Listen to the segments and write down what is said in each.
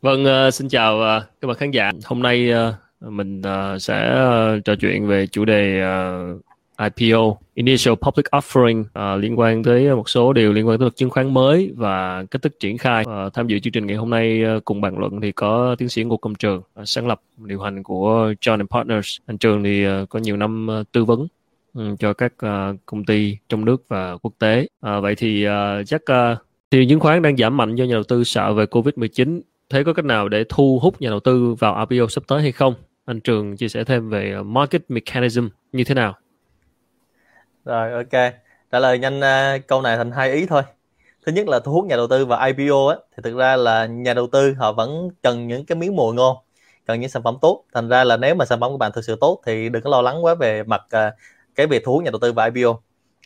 Vâng, uh, xin chào uh, các bạn khán giả. Hôm nay uh, mình uh, sẽ uh, trò chuyện về chủ đề uh, IPO, Initial Public Offering uh, liên quan tới một số điều liên quan tới luật chứng khoán mới và cách thức triển khai. Uh, tham dự chương trình ngày hôm nay uh, cùng bàn luận thì có tiến sĩ Ngô Công Trường, uh, sáng lập điều hành của John Partners. Anh Trường thì uh, có nhiều năm uh, tư vấn um, cho các uh, công ty trong nước và quốc tế. Uh, vậy thì uh, chắc uh, thị trường chứng khoán đang giảm mạnh do nhà đầu tư sợ về Covid-19 thế có cách nào để thu hút nhà đầu tư vào IPO sắp tới hay không? Anh Trường chia sẻ thêm về ờ, market mechanism như thế nào? Rồi ok, trả lời nhanh uh, câu này thành hai ý thôi. Thứ nhất là thu hút nhà đầu tư vào IPO á, thì thực ra là nhà đầu tư họ vẫn cần những cái miếng mồi ngon, cần những sản phẩm tốt. Thành ra là nếu mà sản phẩm của bạn thực sự tốt thì đừng có lo lắng quá về mặt uh, cái việc thu hút nhà đầu tư vào IPO.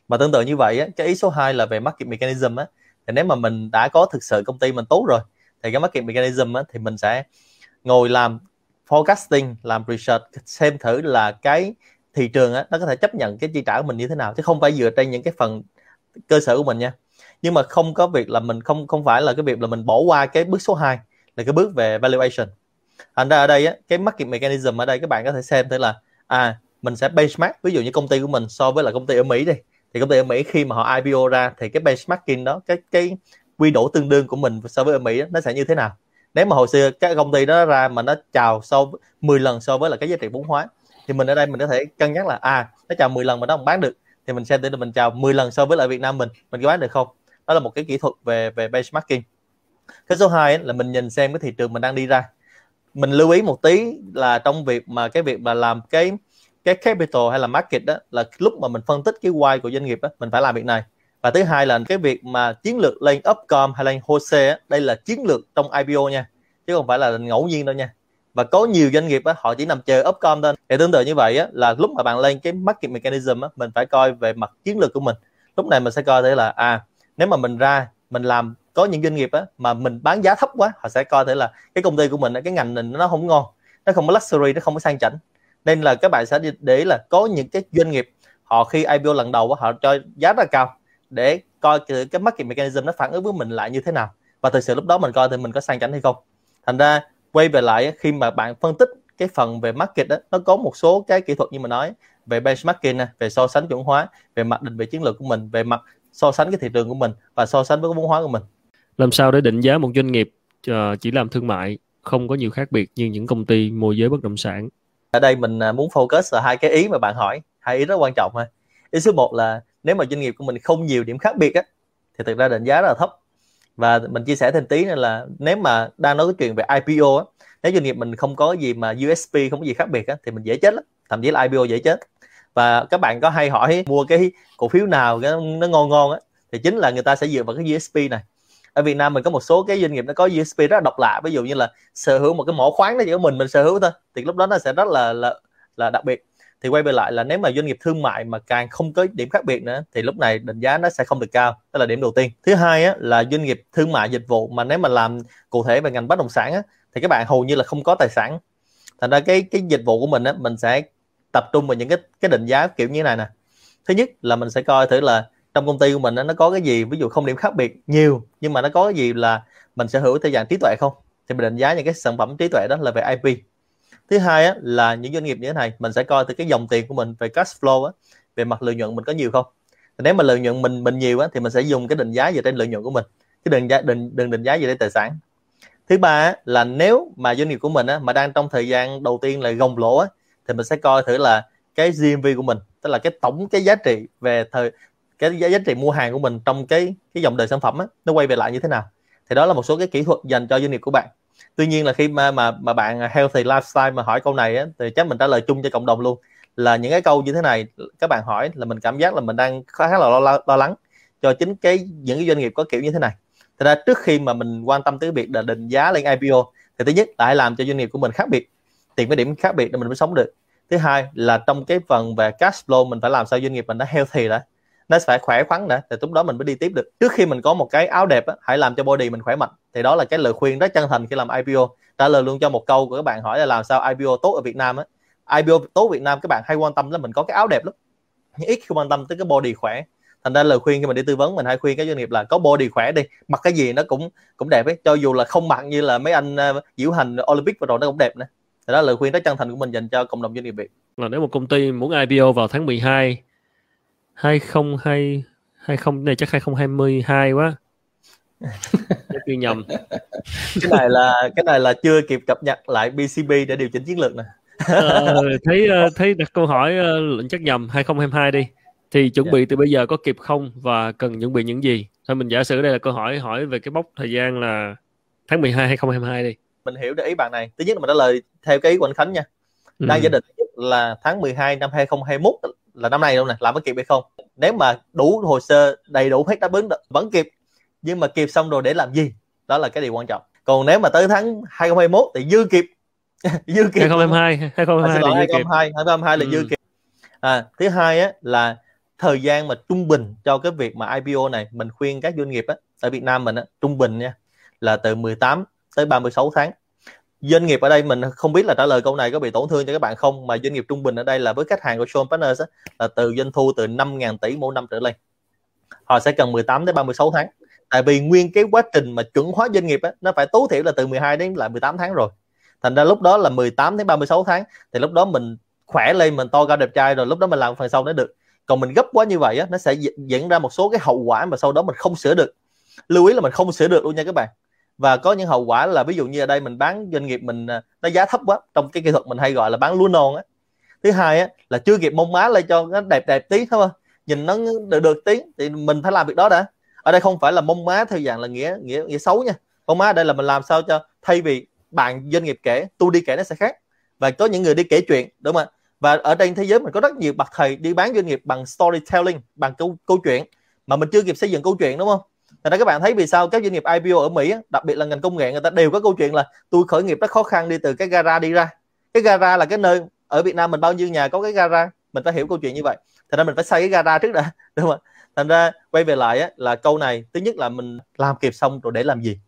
Mà tương tự như vậy á, cái ý số 2 là về market mechanism á, thì nếu mà mình đã có thực sự công ty mình tốt rồi thì cái market mechanism á, thì mình sẽ ngồi làm forecasting làm research xem thử là cái thị trường á, nó có thể chấp nhận cái chi trả của mình như thế nào chứ không phải dựa trên những cái phần cơ sở của mình nha. Nhưng mà không có việc là mình không không phải là cái việc là mình bỏ qua cái bước số 2 là cái bước về valuation. Thành ra ở đây á, cái market mechanism ở đây các bạn có thể xem thử là à mình sẽ benchmark ví dụ như công ty của mình so với là công ty ở Mỹ đi. Thì công ty ở Mỹ khi mà họ IPO ra thì cái benchmarking đó cái cái quy đổi tương đương của mình so với ở Mỹ đó, nó sẽ như thế nào? Nếu mà hồi xưa các công ty đó ra mà nó chào sau 10 lần so với là cái giá trị vốn hóa thì mình ở đây mình có thể cân nhắc là à nó chào 10 lần mà nó không bán được thì mình xem thử là mình chào 10 lần so với lại Việt Nam mình mình có bán được không? Đó là một cái kỹ thuật về về benchmarking. Cái số 2 là mình nhìn xem cái thị trường mình đang đi ra. Mình lưu ý một tí là trong việc mà cái việc mà làm cái cái capital hay là market đó là lúc mà mình phân tích cái why của doanh nghiệp đó, mình phải làm việc này và thứ hai là cái việc mà chiến lược lên upcom hay lên hose đây là chiến lược trong IPO nha chứ không phải là ngẫu nhiên đâu nha. Và có nhiều doanh nghiệp á, họ chỉ nằm chờ upcom thôi. Thì tương tự như vậy á, là lúc mà bạn lên cái market mechanism á, mình phải coi về mặt chiến lược của mình. Lúc này mình sẽ coi thấy là à nếu mà mình ra mình làm có những doanh nghiệp á, mà mình bán giá thấp quá họ sẽ coi thấy là cái công ty của mình cái ngành mình nó không ngon nó không có luxury nó không có sang chảnh. Nên là các bạn sẽ để là có những cái doanh nghiệp họ khi IPO lần đầu họ cho giá rất là cao để coi cái market mechanism nó phản ứng với mình lại như thế nào. Và thực sự lúc đó mình coi thì mình có sang chảnh hay không. Thành ra quay về lại khi mà bạn phân tích cái phần về market đó nó có một số cái kỹ thuật như mình nói về benchmarking này, về so sánh chuẩn hóa về mặt định vị chiến lược của mình về mặt so sánh cái thị trường của mình và so sánh với cái vốn hóa của mình. Làm sao để định giá một doanh nghiệp uh, chỉ làm thương mại không có nhiều khác biệt như những công ty môi giới bất động sản? Ở đây mình à, muốn focus là hai cái ý mà bạn hỏi. Hai ý rất quan trọng ha ý số 1 là nếu mà doanh nghiệp của mình không nhiều điểm khác biệt á, thì thực ra định giá rất là thấp. Và mình chia sẻ thêm tí nữa là nếu mà đang nói cái chuyện về IPO á, nếu doanh nghiệp mình không có gì mà USP không có gì khác biệt á, thì mình dễ chết lắm, thậm chí là IPO dễ chết. Và các bạn có hay hỏi mua cái cổ phiếu nào cái nó ngon ngon á, thì chính là người ta sẽ dựa vào cái USP này. Ở Việt Nam mình có một số cái doanh nghiệp nó có USP rất là độc lạ, ví dụ như là sở hữu một cái mỏ khoáng nó chỉ có mình mình sở hữu thôi, thì lúc đó nó sẽ rất là là là đặc biệt thì quay về lại là nếu mà doanh nghiệp thương mại mà càng không có điểm khác biệt nữa thì lúc này định giá nó sẽ không được cao. Đó là điểm đầu tiên. Thứ hai á, là doanh nghiệp thương mại dịch vụ mà nếu mà làm cụ thể về ngành bất động sản á, thì các bạn hầu như là không có tài sản. Thành ra cái cái dịch vụ của mình á, mình sẽ tập trung vào những cái cái định giá kiểu như này nè. Thứ nhất là mình sẽ coi thử là trong công ty của mình á, nó có cái gì ví dụ không điểm khác biệt nhiều nhưng mà nó có cái gì là mình sở hữu theo dạng trí tuệ không? Thì mình định giá những cái sản phẩm trí tuệ đó là về IP thứ hai á, là những doanh nghiệp như thế này mình sẽ coi từ cái dòng tiền của mình về cash flow á, về mặt lợi nhuận mình có nhiều không? Nếu mà lợi nhuận mình mình nhiều á, thì mình sẽ dùng cái định giá dựa trên lợi nhuận của mình chứ đừng giá đừng đừng định giá dựa trên tài sản. Thứ ba á, là nếu mà doanh nghiệp của mình á, mà đang trong thời gian đầu tiên là gồng lỗ á, thì mình sẽ coi thử là cái GMV của mình tức là cái tổng cái giá trị về thời cái giá, giá trị mua hàng của mình trong cái cái dòng đời sản phẩm á, nó quay về lại như thế nào. Thì đó là một số cái kỹ thuật dành cho doanh nghiệp của bạn tuy nhiên là khi mà mà mà bạn healthy lifestyle mà hỏi câu này á, thì chắc mình trả lời chung cho cộng đồng luôn. Là những cái câu như thế này các bạn hỏi là mình cảm giác là mình đang khá là lo, lo, lo lắng cho chính cái những cái doanh nghiệp có kiểu như thế này. Thật ra trước khi mà mình quan tâm tới việc là định giá lên IPO thì thứ nhất là hãy làm cho doanh nghiệp của mình khác biệt tìm cái điểm khác biệt để mình mới sống được. Thứ hai là trong cái phần về cash flow mình phải làm sao doanh nghiệp mình nó healthy đã nó phải khỏe khoắn đã thì lúc đó mình mới đi tiếp được. Trước khi mình có một cái áo đẹp á, hãy làm cho body mình khỏe mạnh. Thì đó là cái lời khuyên rất chân thành khi làm IPO trả lời luôn cho một câu của các bạn hỏi là làm sao IPO tốt ở Việt Nam á. IPO tốt Việt Nam các bạn hay quan tâm là mình có cái áo đẹp lắm. Nhưng ít khi quan tâm tới cái body khỏe. Thành ra lời khuyên khi mình đi tư vấn mình hay khuyên các doanh nghiệp là có body khỏe đi. Mặc cái gì nó cũng cũng đẹp ấy. Cho dù là không mặc như là mấy anh uh, diễu hành Olympic và rồi nó cũng đẹp nữa. Đó là lời khuyên rất chân thành của mình dành cho cộng đồng doanh nghiệp Việt. Là nếu một công ty muốn IPO vào tháng 12 2020 20 này chắc 2022 quá. Chưa nhầm. Cái này là cái này là chưa kịp cập nhật lại BCB để điều chỉnh chiến lược nè. Ờ, thấy ờ, thấy đặt câu hỏi uh, chắc nhầm 2022 đi. Thì chuẩn. Dạ. bị từ bây giờ có kịp không và cần chuẩn bị những gì? Thôi mình giả sử đây là câu hỏi hỏi về cái mốc thời gian là tháng 12 2022 đi. Mình hiểu được ý bạn này. Thứ nhất là mình trả lời theo cái ý của anh Khánh nha. Đang ừ. giả định là tháng 12 năm 2021 là năm nay đâu nè làm có kịp hay không? Nếu mà đủ hồ sơ đầy đủ hết đáp ứng vẫn kịp. Nhưng mà kịp xong rồi để làm gì? Đó là cái điều quan trọng. Còn nếu mà tới tháng 2021 thì dư kịp. Dư kịp. 2022 2022 à, 2022 2022 là ừ. dư kịp. à, thứ hai á là thời gian mà trung bình cho cái việc mà IPO này mình khuyên các doanh nghiệp á ở Việt Nam mình á trung bình nha là từ 18 tới 36 tháng doanh nghiệp ở đây mình không biết là trả lời câu này có bị tổn thương cho các bạn không mà doanh nghiệp trung bình ở đây là với khách hàng của Sean Partners á, là từ doanh thu từ 5.000 tỷ mỗi năm trở lên. Họ sẽ cần 18 đến 36 tháng. Tại vì nguyên cái quá trình mà chuẩn hóa doanh nghiệp á, nó phải tối thiểu là từ 12 đến lại 18 tháng rồi. Thành ra lúc đó là 18 đến 36 tháng thì lúc đó mình khỏe lên mình to cao đẹp trai rồi lúc đó mình làm phần sau nó được. Còn mình gấp quá như vậy á, nó sẽ diễn ra một số cái hậu quả mà sau đó mình không sửa được. Lưu ý là mình không sửa được luôn nha các bạn và có những hậu quả là ví dụ như ở đây mình bán doanh nghiệp mình à, nó giá thấp quá, trong cái kỹ thuật mình hay gọi là bán lúa non á. Thứ hai á, là chưa kịp mông má lên cho nó đẹp đẹp tí thôi nhìn nó được được tí, thì mình phải làm việc đó đã. Ở đây không phải là mông má theo dạng là nghĩa nghĩa nghĩa xấu nha. Mông má ở đây là mình làm sao cho thay vì bạn doanh nghiệp kể tôi đi kể nó sẽ khác. Và có những người đi kể chuyện, đúng không ạ? Và ở trên thế giới mình có rất nhiều bậc thầy đi bán doanh nghiệp bằng storytelling, bằng câu câu chuyện, mà mình chưa kịp xây dựng câu chuyện, đúng không? Thành ra các bạn thấy vì sao các doanh nghiệp IPO ở Mỹ đặc biệt là ngành công nghệ người ta đều có câu chuyện là tôi khởi nghiệp rất khó khăn đi từ cái gara đi ra. Cái gara là cái nơi ở Việt Nam mình bao nhiêu nhà có cái gara mình phải hiểu câu chuyện như vậy. Thành ra mình phải xây cái gara trước đã đúng không thành ra quay về lại á, là câu này thứ nhất là mình làm kịp xong rồi để làm gì?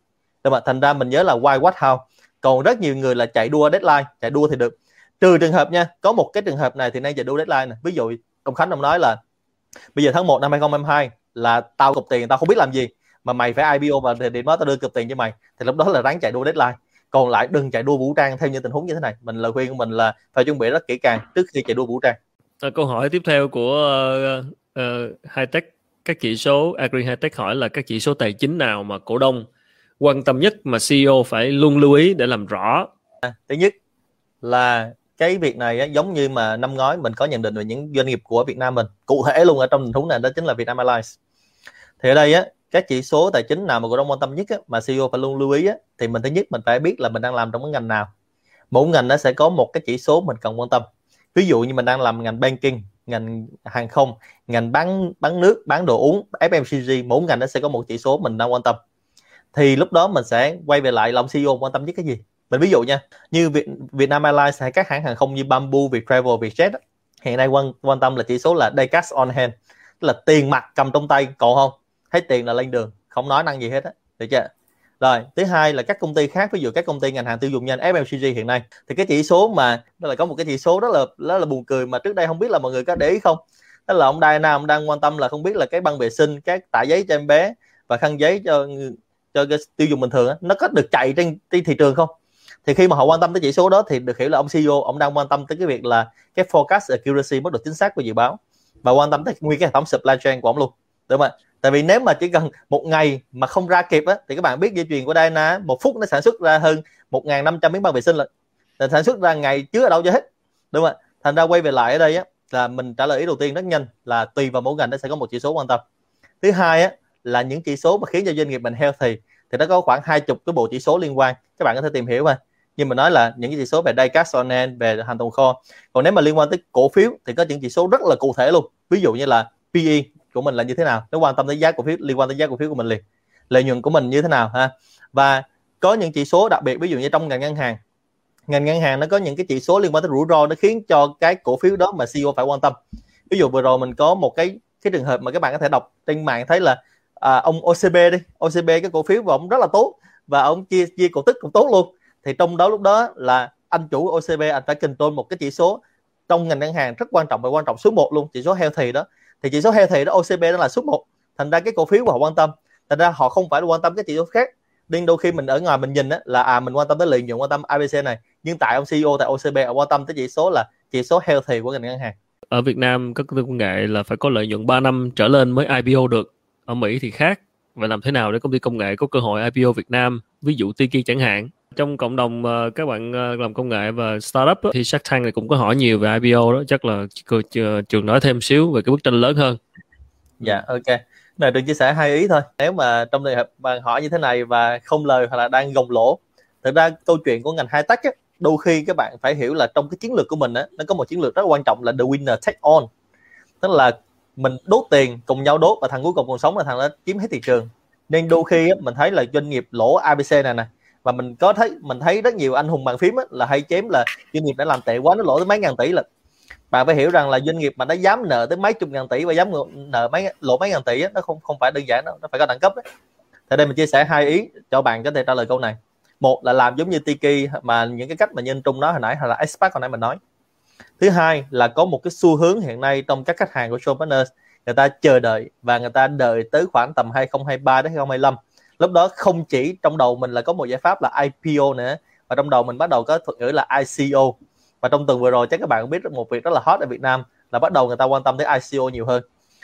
Đúng không thành ra mình nhớ là why what how? Còn rất nhiều người là chạy đua deadline chạy đua thì được. Trừ trường hợp nha có một cái trường hợp này thì nay chạy đua deadline này ví dụ ông Khánh ông nói là bây giờ tháng 1 năm 2022 là tao cục tiền tao không biết làm gì mà mày phải IPO và điểm đó tao đưa cục tiền cho mày. Thì lúc đó là ráng chạy đua deadline. Còn lại đừng chạy đua vũ trang theo những tình huống như thế này. Mình lời khuyên của mình là phải chuẩn bị rất kỹ càng trước khi chạy đua vũ trang. À, câu hỏi tiếp theo của uh, uh, Hightech các chỉ số Agri Hightech hỏi là các chỉ số tài chính nào mà cổ đông quan tâm nhất mà CEO phải luôn lưu ý để làm rõ? À, thứ nhất là cái việc này á, giống như mà năm ngoái mình có nhận định về những doanh nghiệp của Việt Nam mình cụ thể luôn ở trong tình huống này đó chính là Vietnam Airlines. Thì ở đây á các chỉ số tài chính nào mà cổ đông quan tâm nhất á, mà CEO phải luôn lưu ý á, thì mình thứ nhất mình phải biết là mình đang làm trong cái ngành nào. Mỗi ngành nó sẽ có một cái chỉ số mình cần quan tâm. Ví dụ như mình đang làm ngành banking ngành hàng không ngành bán bán nước bán đồ uống FMCG mỗi ngành nó sẽ có một chỉ số mình đang quan tâm. Thì lúc đó mình sẽ quay về lại lòng CEO quan tâm nhất cái gì? Mình ví dụ nha như Việt, Vietnam Airlines hay các hãng hàng không như Bamboo, Viettravel, Vietjet hiện nay quan quan tâm là chỉ số là day cash on hand tức là tiền mặt cầm trong tay còn không? Thấy tiền là lên đường không nói năng gì hết á được chưa? Rồi thứ hai là các công ty khác ví dụ các công ty ngành hàng tiêu dùng nhanh FMCG hiện nay thì cái chỉ số mà đó là có một cái chỉ số rất là rất là buồn cười mà trước đây không biết là mọi người có để ý không? Đó là ông Đài Nam đang quan tâm là không biết là cái băng vệ sinh các tả giấy cho em bé và khăn giấy cho cho cái tiêu dùng bình thường đó, nó có được chạy trên, trên thị trường không? Thì khi mà họ quan tâm tới chỉ số đó thì được hiểu là ông CEO ông đang quan tâm tới cái việc là cái forecast accuracy mức độ chính xác của dự báo và quan tâm tới nguyên cái hệ thống supply chain của ông luôn đúng không ạ tại vì nếu mà chỉ cần một ngày mà không ra kịp á, thì các bạn biết dây chuyền của Dyna một phút nó sản xuất ra hơn 1.500 miếng bao vệ sinh lận là sản xuất ra ngày chứa ở đâu cho hết. Đúng không ạ thành ra quay về lại ở đây á, là mình trả lời ý đầu tiên rất nhanh, là tùy vào mỗi ngành nó sẽ có một chỉ số quan tâm. Thứ hai á, là những chỉ số mà khiến cho doanh nghiệp mình healthy, thì nó có khoảng hai chục cái bộ chỉ số liên quan. Các bạn có thể tìm hiểu mà nhưng mà nói là những cái chỉ số về day cash on hand về hàng tồn kho. Còn nếu mà liên quan tới cổ phiếu, thì có những chỉ số rất là cụ thể luôn. Ví dụ như là PE của mình là như thế nào? Nó quan tâm tới giá cổ phiếu liên quan tới giá cổ phiếu của mình liền. Lợi nhuận của mình như thế nào ha? Và có những chỉ số đặc biệt ví dụ như trong ngành ngân hàng. Ngành ngân hàng nó có những cái chỉ số liên quan tới rủi ro nó khiến cho cái cổ phiếu đó mà CEO phải quan tâm. Ví dụ vừa rồi mình có một cái cái trường hợp mà các bạn có thể đọc trên mạng thấy là à, ông OCB đi. OCB cái cổ phiếu của ông rất là tốt và ông chia chia cổ tức cũng tốt luôn. Thì trong đó lúc đó là anh chủ OCB anh phải control một cái chỉ số trong ngành ngân hàng rất quan trọng và quan trọng số 1 luôn chỉ số healthy đó thì chỉ số heo thị đó OCB đó là số 1 thành ra cái cổ phiếu mà họ quan tâm. Thành ra họ không phải là quan tâm cái chỉ số khác. Nên đôi khi mình ở ngoài mình nhìn á, là à mình quan tâm tới lợi nhuận quan tâm ABC này. Nhưng tại ông CEO tại OCB họ quan tâm tới chỉ số là chỉ số healthy của ngành ngân hàng. Ở Việt Nam các công ty công nghệ là phải có lợi nhuận 3 năm trở lên mới IPO được. Ở Mỹ thì khác. Và làm thế nào để công ty công nghệ có cơ hội IPO Việt Nam? Ví dụ Tiki chẳng hạn trong cộng đồng uh, các bạn uh, làm công nghệ và startup đó, thì Shark Tank này cũng có hỏi nhiều về IPO đó chắc là trường nói thêm xíu về cái bức tranh lớn hơn. Dạ ok. Này đừng chia sẻ hai ý thôi. Nếu mà trong trường hợp bạn hỏi như thế này và không lời hoặc là đang gồng lỗ thực ra câu chuyện của ngành hai tech á, đôi khi các bạn phải hiểu là trong cái chiến lược của mình á, nó có một chiến lược rất quan trọng là the winner take on tức là mình đốt tiền cùng nhau đốt và thằng cuối cùng còn sống là thằng đó chiếm hết thị trường. Nên đôi khi á, mình thấy là doanh nghiệp lỗ ABC này nè và mình có thấy mình thấy rất nhiều anh hùng bàn phím ấy, là hay chém là doanh nghiệp đã làm tệ quá nó lỗ tới mấy ngàn tỷ là bạn phải hiểu rằng là doanh nghiệp mà nó dám nợ tới mấy chục ngàn tỷ và dám nợ mấy lỗ mấy ngàn tỷ ấy, nó không không phải đơn giản đâu nó phải có đẳng cấp đấy. Thì đây mình chia sẻ hai ý cho bạn có thể trả lời câu này. Một là làm giống như Tiki mà những cái cách mà nhân trung nói hồi nãy hay là expert hồi nãy mình nói. Thứ hai là có một cái xu hướng hiện nay trong các khách hàng của showpreneurs người ta chờ đợi và người ta đợi tới khoảng tầm 2023 đến 2025 lúc đó không chỉ trong đầu mình là có một giải pháp là IPO nữa và trong đầu mình bắt đầu có thuật ngữ là ICO và trong tuần vừa rồi chắc các bạn cũng biết một việc rất là hot ở Việt Nam, là bắt đầu người ta quan tâm tới ICO nhiều hơn.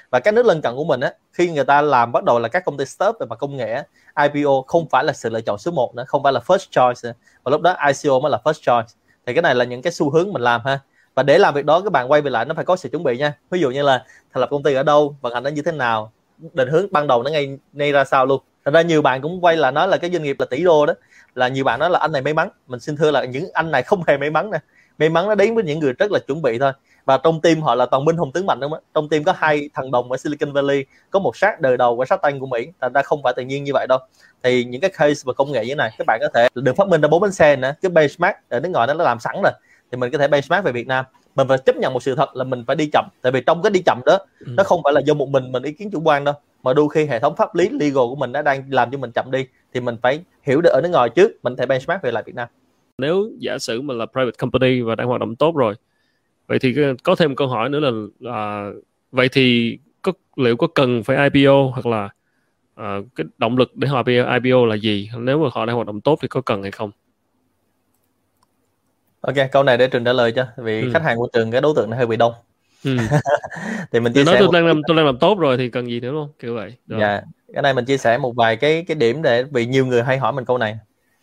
Và các nước lân cận của mình á, khi người ta làm bắt đầu là các công ty startup về mặt công nghệ IPO không phải là sự lựa chọn số 1 nữa, không phải là first choice nữa. và lúc đó ICO mới là first choice. Thì cái này là những cái xu hướng mình làm ha. Và để làm việc đó, các bạn quay về lại nó phải có sự chuẩn bị nha. Ví dụ như là thành lập công ty ở đâu vận hành nó như thế nào, định hướng ban đầu nó ngay ngay ra sao luôn thật ra nhiều bạn cũng quay là nói là cái doanh nghiệp là tỷ đô đó là nhiều bạn nói là anh này may mắn. Mình xin thưa là những anh này không hề may mắn nè. May mắn nó đến với những người rất là chuẩn bị thôi. Và trong team họ là toàn binh hùng tướng mạnh đúng không trong team có hai thằng đồng ở Silicon Valley có một sát đời đầu của sát tanh của Mỹ. Thành ra không phải tự nhiên như vậy đâu. Thì những cái case và công nghệ như thế này các bạn có thể được phát minh ra bốn bánh xe nữa cái benchmark ở nước ngoài nó làm sẵn rồi. Thì mình có thể benchmark về Việt Nam. Mình phải chấp nhận một sự thật là mình phải đi chậm. Tại vì trong cái đi chậm đó ừ. nó không phải là do một mình mình ý kiến chủ quan đâu mà đôi khi hệ thống pháp lý legal của mình nó đang làm cho mình chậm đi thì mình phải hiểu được ở nước ngoài trước mình thể benchmark về lại Việt Nam nếu giả sử mình là private company và đang hoạt động tốt rồi vậy thì có thêm một câu hỏi nữa là à, vậy thì có liệu có cần phải IPO hoặc là à, cái động lực để họ IPO, IPO là gì nếu mà họ đang hoạt động tốt thì có cần hay không Ok, câu này để Trường trả lời cho vì ừ. khách hàng của Trường cái đối tượng nó hơi bị đông. Ừ. thì mình chia sẻ nói tôi đang làm tôi đang làm tốt rồi thì cần gì nữa không? Kiểu vậy. Rồi. Dạ, cái này mình chia sẻ một vài cái cái điểm để vì nhiều người hay hỏi mình câu này.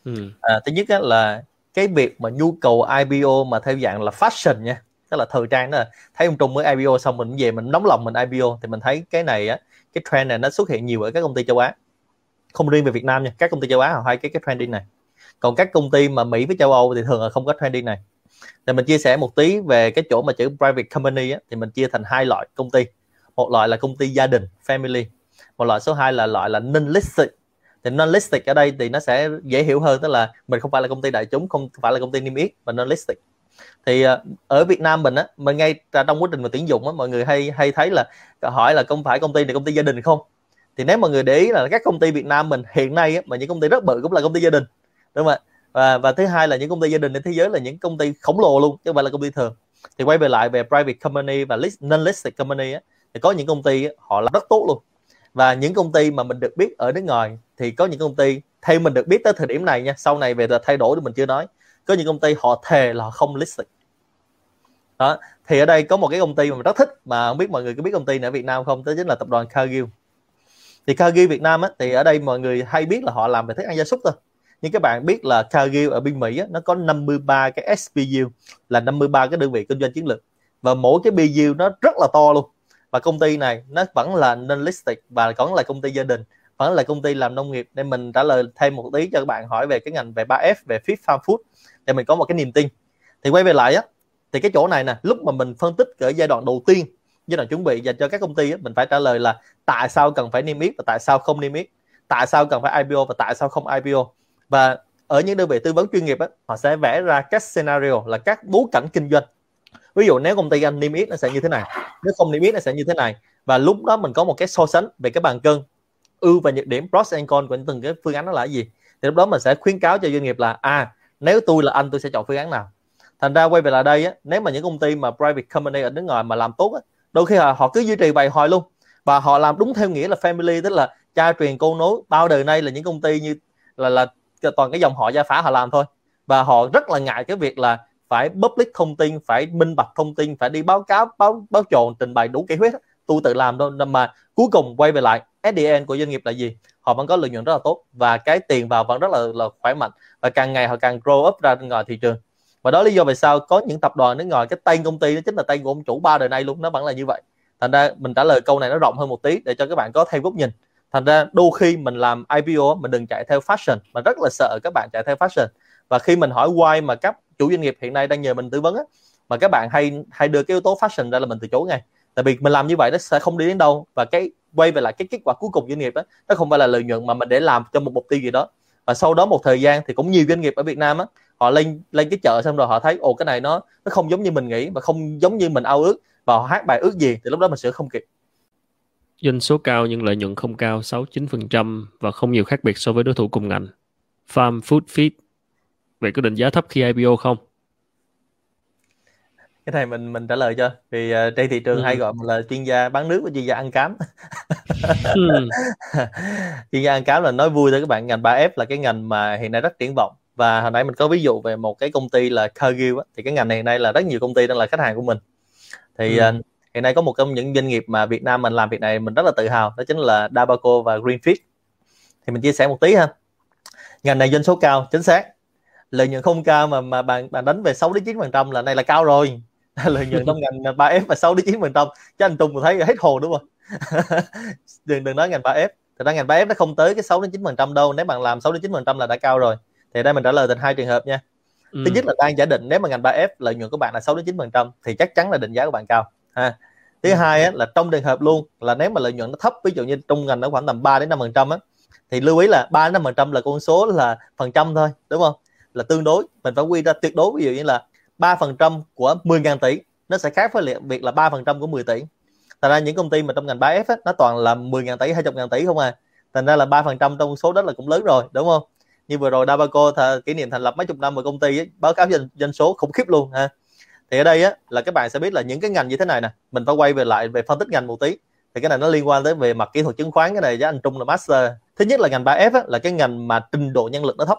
Ừ. À, thứ nhất là cái việc mà nhu cầu IPO mà theo dạng là fashion nha tức là thời trang đó là thấy ông Trung mới IPO xong mình về mình nóng lòng mình IPO thì mình thấy cái này á cái trend này nó xuất hiện nhiều ở các công ty châu Á không riêng về Việt Nam nha các công ty châu Á họ hay cái cái trending này còn các công ty mà Mỹ với châu Âu thì thường là không có trending này thì mình chia sẻ một tí về cái chỗ mà chữ private company á, thì mình chia thành hai loại công ty. Một loại là công ty gia đình family. Một loại số 2 là loại là non listed thì non listed ở đây thì nó sẽ dễ hiểu hơn tức là mình không phải là công ty đại chúng không phải là công ty niêm yết mà non listed thì ờ, ở Việt Nam mình á mình ngay trong quá trình mà tuyển dụng á mọi người hay hay thấy là hỏi là không phải công ty này công ty gia đình không? Thì nếu mọi người để ý là các công ty Việt Nam mình hiện nay á, mà những công ty rất bự cũng là công ty gia đình. Đúng không ạ? Và và thứ hai là những công ty gia đình trên thế giới là những công ty khổng lồ luôn chứ không phải là công ty thường. Thì quay về lại về private company và list, non listed company á, thì có những công ty á, họ làm rất tốt luôn. Và những công ty mà mình được biết ở nước ngoài thì có những công ty theo mình được biết tới thời điểm này nha sau này về thay đổi thì mình chưa nói có những công ty họ thề là họ không listed. Đó thì ở đây có một cái công ty mà mình rất thích mà không biết mọi người có biết công ty này ở Việt Nam không đó chính là tập đoàn Cargill. Thì Cargill Việt Nam á, thì ở đây mọi người hay biết là họ làm về thức ăn gia súc thôi nhưng các bạn biết là Cargill ở bên Mỹ á, nó có 53 cái SBU là 53 cái đơn vị kinh doanh chiến lược. Và mỗi cái BU nó rất là to luôn. Và công ty này nó vẫn là non listed và vẫn là công ty gia đình vẫn là công ty làm nông nghiệp. Nên mình trả lời thêm một tí cho các bạn hỏi về cái ngành về 3F về Fit Farm Food để mình có một cái niềm tin. Thì quay về lại á thì cái chỗ này nè lúc mà mình phân tích ở giai đoạn đầu tiên giai đoạn chuẩn bị dành cho các công ty á, mình phải trả lời là tại sao cần phải niêm yết và tại sao không niêm yết? Tại sao cần phải IPO và tại sao không IPO và ở những đơn vị tư vấn chuyên nghiệp á, họ sẽ vẽ ra các scenario là các bối cảnh kinh doanh. Ví dụ nếu công ty anh niêm yết nó sẽ như thế này nếu không niêm yết nó sẽ như thế này. Và lúc đó mình có một cái so sánh về cái bàn cân ưu và nhược điểm pros and cons của từng cái phương án đó là gì. Thì lúc đó mình sẽ khuyến cáo cho doanh nghiệp là à nếu tôi là anh tôi sẽ chọn phương án nào? Thành ra quay về lại đây á, nếu mà những công ty mà private company ở nước ngoài mà làm tốt á, đôi khi họ, họ cứ duy trì bày hồi luôn. Và họ làm đúng theo nghĩa là family tức là cha truyền con nối bao đời nay là những công ty như là là toàn cái dòng họ gia phả họ làm thôi. Và họ rất là ngại cái việc là phải public thông tin, phải minh bạch thông tin, phải đi báo cáo, báo báo tròn trình bày đủ kỹ huyết tu tự làm đâu mà cuối cùng quay về lại SDN của doanh nghiệp là gì? Họ vẫn có lợi nhuận rất là tốt và cái tiền vào vẫn rất là là khỏe mạnh và càng ngày họ càng grow up ra ngoài thị trường. Và đó lý do vì sao có những tập đoàn nước ngoài, cái tên công ty nó chính là tên của ông chủ ba đời nay luôn, nó vẫn là như vậy. Thành ra mình trả lời câu này nó rộng hơn một tí để cho các bạn có thêm góc nhìn thành ra đôi khi mình làm IPO mình đừng chạy theo fashion. Mà rất là sợ các bạn chạy theo fashion. Và khi mình hỏi why mà các chủ doanh nghiệp hiện nay đang nhờ mình tư vấn á, mà các bạn hay hay đưa cái yếu tố fashion ra là mình từ chối ngay. Tại vì mình làm như vậy nó sẽ không đi đến đâu. Và cái quay về lại cái kết quả cuối cùng doanh nghiệp đó nó không phải là lợi nhuận mà mình để làm cho một mục tiêu gì đó. Và sau đó một thời gian thì cũng nhiều doanh nghiệp ở Việt Nam á họ lên lên cái chợ xong rồi họ thấy ồ cái này nó nó không giống như mình nghĩ và không giống như mình ao ước và họ hát bài ước gì thì lúc đó mình sẽ không kịp doanh số cao nhưng lợi nhuận không cao 6-9% và không nhiều khác biệt so với đối thủ cùng ngành. Farm food feed vậy có định giá thấp khi IPO không? Cái này mình mình trả lời cho. Vì uh, trên thị trường ừ. hay gọi mình là chuyên gia bán nước và chuyên gia ăn cám. Ừ. chuyên gia ăn cám là nói vui thôi các bạn. Ngành 3F là cái ngành mà hiện nay rất triển vọng. Và hồi nãy mình có ví dụ về một cái công ty là Cargill á, thì cái ngành này hiện nay là rất nhiều công ty đang là khách hàng của mình. Thì ừ. Hiện nay có một trong những doanh nghiệp mà Việt Nam mình làm việc này mình rất là tự hào đó chính là Dabaco và Greenfish thì mình chia sẻ một tí ha. Ngành này doanh số cao chính xác. Lợi nhuận không cao mà mà bạn bạn đánh về 6 đến 9 phần trăm là này là cao rồi. Lợi nhuận trong ngành 3F và 6 đến 9 phần trăm. Chứ anh Tùng thấy hết hồn đúng không? Đừng đừng nói ngành 3F thì ra ngành 3F nó không tới cái 6 đến 9 phần trăm đâu. Nếu bạn làm 6 đến 9 phần trăm là đã cao rồi. Thì đây mình trả lời thành hai trường hợp nha. Ừ. thứ nhất là đang giả định nếu mà ngành 3F lợi nhuận của bạn là 6 đến 9 phần trăm thì chắc chắn là định giá của bạn cao ha. Thứ ừ. hai á, là trong trường hợp luôn là nếu mà lợi nhuận nó thấp ví dụ như trong ngành nó khoảng tầm 3 đến 5 phần trăm á thì lưu ý là 3 đến 5 phần trăm là con số là phần trăm thôi đúng không? Là tương đối mình phải quy ra tuyệt đối ví dụ như là 3 phần trăm của 10.000 tỷ nó sẽ khác với việc là 3 phần trăm của 10 tỷ. Thành ra những công ty mà trong ngành 3F á, nó toàn là 10.000 tỷ 200.000 tỷ không à. Thành ra là 3 phần trăm trong số đó là cũng lớn rồi đúng không? Như vừa rồi Dabaco kỷ niệm thành lập mấy chục năm của công ty ấy, báo cáo doanh, doanh số khủng khiếp luôn ha thì ở đây á là các bạn sẽ biết là những cái ngành như thế này nè mình phải quay về lại về phân tích ngành một tí. Thì cái này nó liên quan tới về mặt kỹ thuật chứng khoán cái này với anh Trung là master. Thứ nhất là ngành 3F á, là cái ngành mà trình độ nhân lực nó thấp.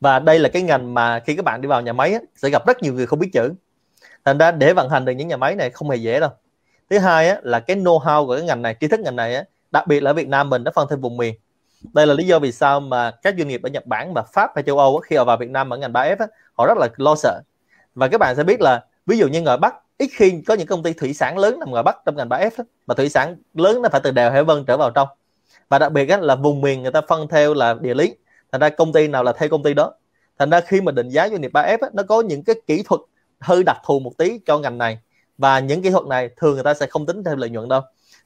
Và đây là cái ngành mà khi các bạn đi vào nhà máy á, sẽ gặp rất nhiều người không biết chữ. Thành ra để vận hành được những nhà máy này không hề dễ đâu. Thứ hai á, là cái know how của cái ngành này tri thức ngành này á, đặc biệt là ở Việt Nam mình nó phân theo vùng miền. Đây là lý do vì sao mà các doanh nghiệp ở Nhật Bản và Pháp hay châu Âu khi họ vào Việt Nam ở ngành 3F á, họ rất là lo sợ và các bạn sẽ biết là ví dụ như ngoài Bắc ít khi có những công ty thủy sản lớn nằm ngoài Bắc trong ngành 3F đó, mà thủy sản lớn nó phải từ đèo Hải Vân trở vào trong. Và đặc biệt á, là vùng miền người ta phân theo là địa lý. Thành ra công ty nào là theo công ty đó. Thành ra khi mà định giá doanh nghiệp 3F á, nó có những cái kỹ thuật hơi đặc thù một tí cho ngành này. Và những kỹ thuật này thường người ta sẽ không tính theo lợi nhuận đâu.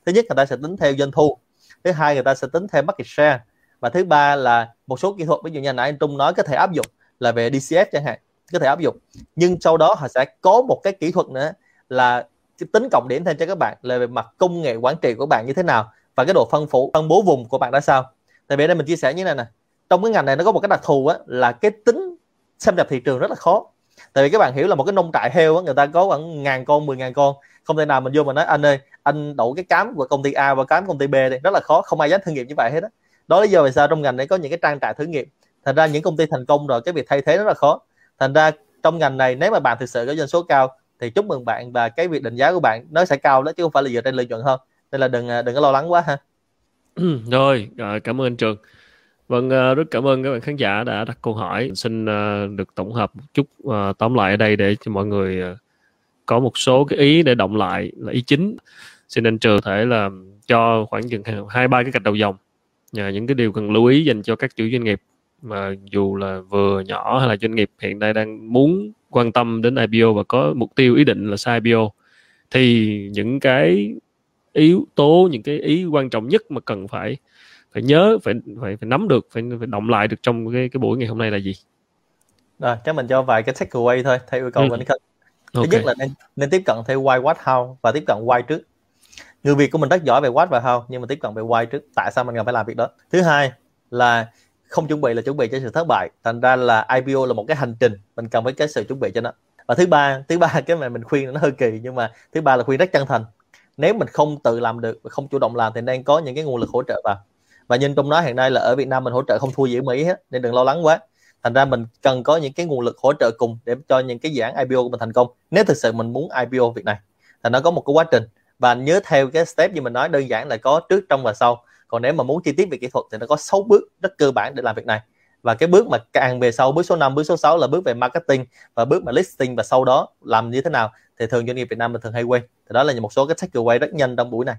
Thứ nhất người ta sẽ tính theo doanh thu. Thứ hai người ta sẽ tính theo market share. Và thứ ba là một số kỹ thuật ví dụ như nãy anh Trung nói có thể áp dụng là về DCF chẳng hạn có thể áp dụng. Nhưng sau đó họ sẽ có một cái kỹ thuật nữa là tính cộng điểm thêm cho các bạn là về mặt công nghệ quản trị của bạn như thế nào và cái độ phân phủ phân bố vùng của bạn ra sao. Tại vì đây mình chia sẻ như này nè trong cái ngành này nó có một cái đặc thù á, là cái tính xâm nhập thị trường rất là khó. Tại vì các bạn hiểu là một cái nông trại heo á, người ta có khoảng ngàn con mười ngàn con. Không thể nào mình vô mà nói anh ơi anh đổ cái cám của công ty A và cám công ty B đi. Rất là khó không ai dám thử nghiệm như vậy hết á. Đó. đó lý do vì sao trong ngành này có những cái trang trại thử nghiệm. Thành ra những công ty thành công rồi cái việc thay thế rất là khó thành ra trong ngành này nếu mà bạn thực sự có doanh số cao thì chúc mừng bạn và cái việc định giá của bạn nó sẽ cao đó chứ không phải là dựa trên lợi nhuận hơn nên là đừng à, đừng có lo lắng quá ha rồi à, cảm ơn anh Trường Vâng, à, rất cảm ơn các bạn khán giả đã đặt câu hỏi. Xin được tổng hợp một chút tóm lại ở đây để cho mọi người có một số cái ý để động lại là ý chính. Xin anh Trường thể là cho khoảng chừng hai ba cái cạch đầu dòng những cái điều cần lưu ý dành cho các chủ doanh nghiệp mà dù là vừa nhỏ hay là doanh nghiệp hiện nay đang muốn quan tâm đến IPO và có mục tiêu ý định là sai IPO thì những cái yếu tố những cái ý quan trọng nhất mà cần phải phải nhớ phải phải phải nắm được phải phải động lại được trong cái cái buổi ngày hôm nay là gì rồi chắc mình cho vài cái takeaway thôi theo yêu cầu ừ. của Nick thứ okay. nhất là nên nên tiếp cận theo why what how và tiếp cận why trước người việt của mình rất giỏi về what và how nhưng mà tiếp cận về why trước tại sao mình cần phải làm việc đó thứ hai là không chuẩn bị là chuẩn bị cho sự thất bại. Thành ra là IPO là một cái hành trình. Mình cần phải cái sự chuẩn bị cho nó. Và thứ ba thứ ba cái mà mình khuyên nó hơi kỳ, nhưng mà thứ ba là khuyên rất chân thành. Nếu mình không tự làm được, không chủ động làm thì nên có những cái nguồn lực hỗ trợ vào. Và nhìn trong đó hiện nay là ở Việt Nam mình hỗ trợ không thua gì ở Mỹ hết, nên đừng lo lắng quá. Thành ra mình cần có những cái nguồn lực hỗ trợ cùng để cho những cái dự án IPO của mình thành công, nếu thực sự mình muốn IPO việc này. Thì nó có một cái quá trình. Và nhớ theo cái step như mình nói, đơn giản là có trước, trong và sau còn nếu mà muốn chi tiết về kỹ thuật thì nó có 6 bước rất cơ bản để làm việc này. Và cái bước mà càng về sau, bước số 5 bước số 6 là bước về marketing và bước mà listing và sau đó làm như thế nào thì thường doanh nghiệp Việt Nam mình thường hay quên. Thì đó là một số cái takeaway rất nhanh trong buổi này.